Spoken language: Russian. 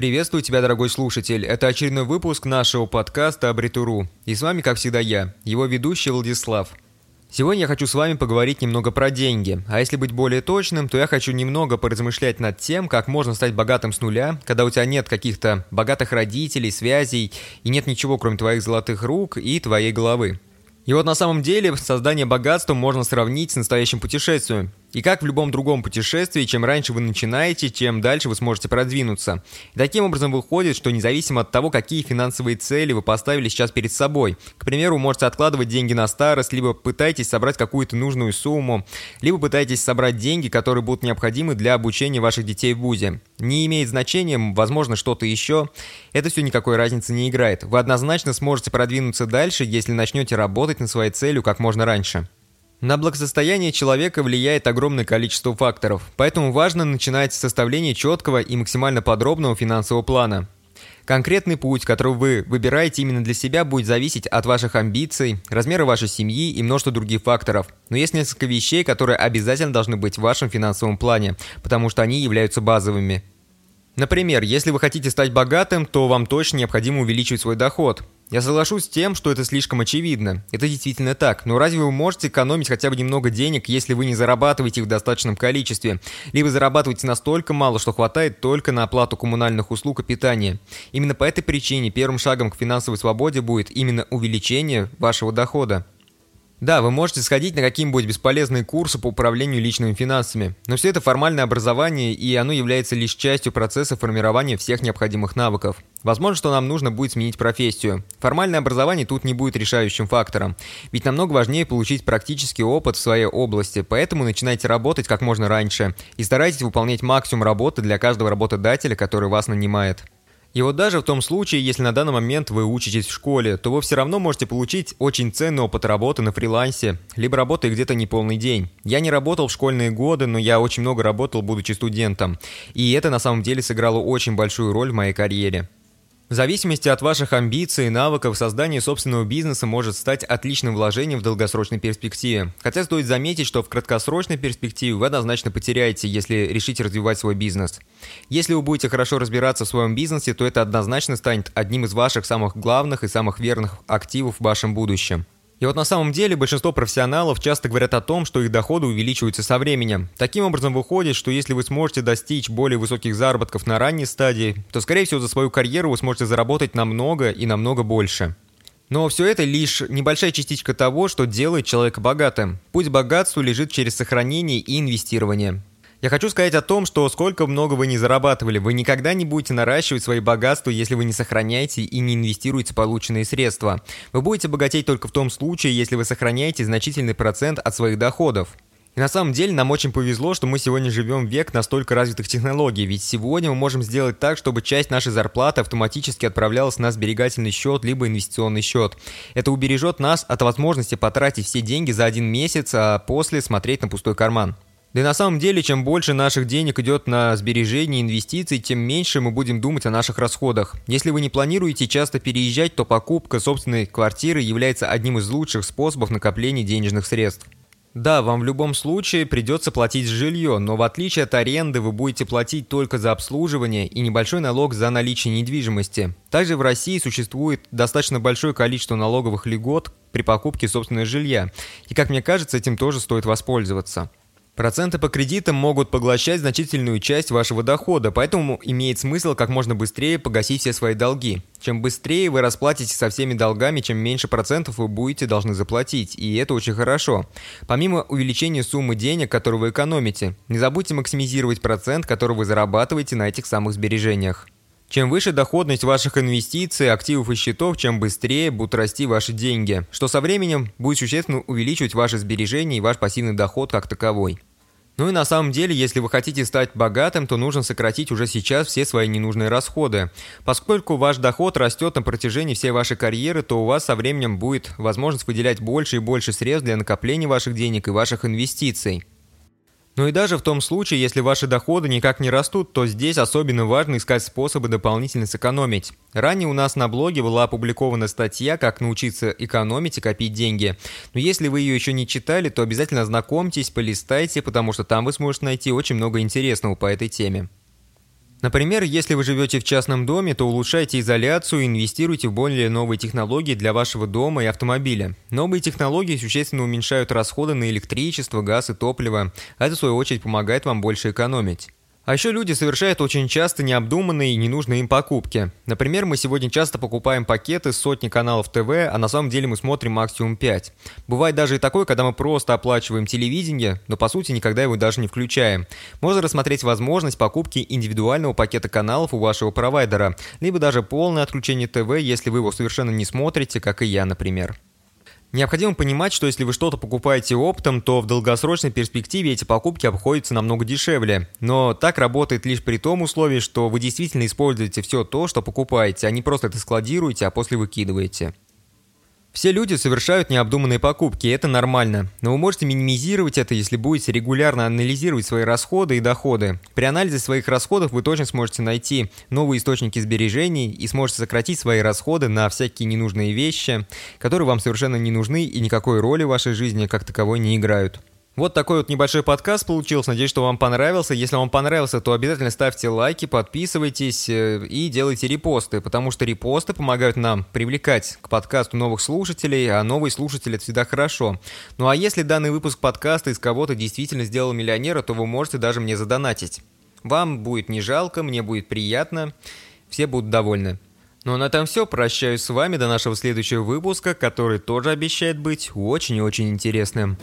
Приветствую тебя, дорогой слушатель. Это очередной выпуск нашего подкаста Абритуру. И с вами, как всегда, я, его ведущий Владислав. Сегодня я хочу с вами поговорить немного про деньги. А если быть более точным, то я хочу немного поразмышлять над тем, как можно стать богатым с нуля, когда у тебя нет каких-то богатых родителей, связей и нет ничего, кроме твоих золотых рук и твоей головы. И вот на самом деле создание богатства можно сравнить с настоящим путешествием. И как в любом другом путешествии, чем раньше вы начинаете, чем дальше вы сможете продвинуться. И таким образом выходит, что независимо от того, какие финансовые цели вы поставили сейчас перед собой, к примеру, можете откладывать деньги на старость, либо пытаетесь собрать какую-то нужную сумму, либо пытаетесь собрать деньги, которые будут необходимы для обучения ваших детей в ВУЗе. Не имеет значения, возможно, что-то еще. Это все никакой разницы не играет. Вы однозначно сможете продвинуться дальше, если начнете работать над своей целью как можно раньше. На благосостояние человека влияет огромное количество факторов, поэтому важно начинать с составления четкого и максимально подробного финансового плана. Конкретный путь, который вы выбираете именно для себя, будет зависеть от ваших амбиций, размера вашей семьи и множества других факторов. Но есть несколько вещей, которые обязательно должны быть в вашем финансовом плане, потому что они являются базовыми. Например, если вы хотите стать богатым, то вам точно необходимо увеличивать свой доход. Я соглашусь с тем, что это слишком очевидно. Это действительно так. Но разве вы можете экономить хотя бы немного денег, если вы не зарабатываете их в достаточном количестве? Либо зарабатываете настолько мало, что хватает только на оплату коммунальных услуг и питания. Именно по этой причине первым шагом к финансовой свободе будет именно увеличение вашего дохода. Да, вы можете сходить на какие-нибудь бесполезные курсы по управлению личными финансами, но все это формальное образование, и оно является лишь частью процесса формирования всех необходимых навыков. Возможно, что нам нужно будет сменить профессию. Формальное образование тут не будет решающим фактором, ведь намного важнее получить практический опыт в своей области, поэтому начинайте работать как можно раньше и старайтесь выполнять максимум работы для каждого работодателя, который вас нанимает. И вот даже в том случае, если на данный момент вы учитесь в школе, то вы все равно можете получить очень ценный опыт работы на фрилансе, либо работая где-то не полный день. Я не работал в школьные годы, но я очень много работал, будучи студентом. И это на самом деле сыграло очень большую роль в моей карьере. В зависимости от ваших амбиций и навыков, создание собственного бизнеса может стать отличным вложением в долгосрочной перспективе. Хотя стоит заметить, что в краткосрочной перспективе вы однозначно потеряете, если решите развивать свой бизнес. Если вы будете хорошо разбираться в своем бизнесе, то это однозначно станет одним из ваших самых главных и самых верных активов в вашем будущем. И вот на самом деле большинство профессионалов часто говорят о том, что их доходы увеличиваются со временем. Таким образом выходит, что если вы сможете достичь более высоких заработков на ранней стадии, то скорее всего за свою карьеру вы сможете заработать намного и намного больше. Но все это лишь небольшая частичка того, что делает человека богатым. Путь богатству лежит через сохранение и инвестирование. Я хочу сказать о том, что сколько много вы не зарабатывали, вы никогда не будете наращивать свои богатства, если вы не сохраняете и не инвестируете полученные средства. Вы будете богатеть только в том случае, если вы сохраняете значительный процент от своих доходов. И на самом деле нам очень повезло, что мы сегодня живем в век настолько развитых технологий, ведь сегодня мы можем сделать так, чтобы часть нашей зарплаты автоматически отправлялась на сберегательный счет либо инвестиционный счет. Это убережет нас от возможности потратить все деньги за один месяц, а после смотреть на пустой карман. Да и на самом деле, чем больше наших денег идет на сбережения и инвестиции, тем меньше мы будем думать о наших расходах. Если вы не планируете часто переезжать, то покупка собственной квартиры является одним из лучших способов накопления денежных средств. Да, вам в любом случае придется платить жилье, но в отличие от аренды вы будете платить только за обслуживание и небольшой налог за наличие недвижимости. Также в России существует достаточно большое количество налоговых льгот при покупке собственного жилья, и как мне кажется, этим тоже стоит воспользоваться. Проценты по кредитам могут поглощать значительную часть вашего дохода, поэтому имеет смысл как можно быстрее погасить все свои долги. Чем быстрее вы расплатитесь со всеми долгами, чем меньше процентов вы будете должны заплатить, и это очень хорошо. Помимо увеличения суммы денег, которые вы экономите, не забудьте максимизировать процент, который вы зарабатываете на этих самых сбережениях. Чем выше доходность ваших инвестиций, активов и счетов, чем быстрее будут расти ваши деньги, что со временем будет существенно увеличивать ваши сбережения и ваш пассивный доход как таковой. Ну и на самом деле, если вы хотите стать богатым, то нужно сократить уже сейчас все свои ненужные расходы. Поскольку ваш доход растет на протяжении всей вашей карьеры, то у вас со временем будет возможность выделять больше и больше средств для накопления ваших денег и ваших инвестиций. Но и даже в том случае, если ваши доходы никак не растут, то здесь особенно важно искать способы дополнительно сэкономить. Ранее у нас на блоге была опубликована статья «Как научиться экономить и копить деньги». Но если вы ее еще не читали, то обязательно ознакомьтесь, полистайте, потому что там вы сможете найти очень много интересного по этой теме. Например, если вы живете в частном доме, то улучшайте изоляцию и инвестируйте в более новые технологии для вашего дома и автомобиля. Новые технологии существенно уменьшают расходы на электричество, газ и топливо, а это в свою очередь помогает вам больше экономить. А еще люди совершают очень часто необдуманные и ненужные им покупки. Например, мы сегодня часто покупаем пакеты с сотни каналов ТВ, а на самом деле мы смотрим максимум 5. Бывает даже и такое, когда мы просто оплачиваем телевидение, но по сути никогда его даже не включаем. Можно рассмотреть возможность покупки индивидуального пакета каналов у вашего провайдера, либо даже полное отключение ТВ, если вы его совершенно не смотрите, как и я, например. Необходимо понимать, что если вы что-то покупаете оптом, то в долгосрочной перспективе эти покупки обходятся намного дешевле. Но так работает лишь при том условии, что вы действительно используете все то, что покупаете, а не просто это складируете, а после выкидываете. Все люди совершают необдуманные покупки, это нормально. Но вы можете минимизировать это, если будете регулярно анализировать свои расходы и доходы. При анализе своих расходов вы точно сможете найти новые источники сбережений и сможете сократить свои расходы на всякие ненужные вещи, которые вам совершенно не нужны и никакой роли в вашей жизни как таковой не играют. Вот такой вот небольшой подкаст получился. Надеюсь, что вам понравился. Если вам понравился, то обязательно ставьте лайки, подписывайтесь э, и делайте репосты, потому что репосты помогают нам привлекать к подкасту новых слушателей, а новые слушатели это всегда хорошо. Ну а если данный выпуск подкаста из кого-то действительно сделал миллионера, то вы можете даже мне задонатить. Вам будет не жалко, мне будет приятно, все будут довольны. Ну а на этом все. Прощаюсь с вами до нашего следующего выпуска, который тоже обещает быть очень и очень интересным.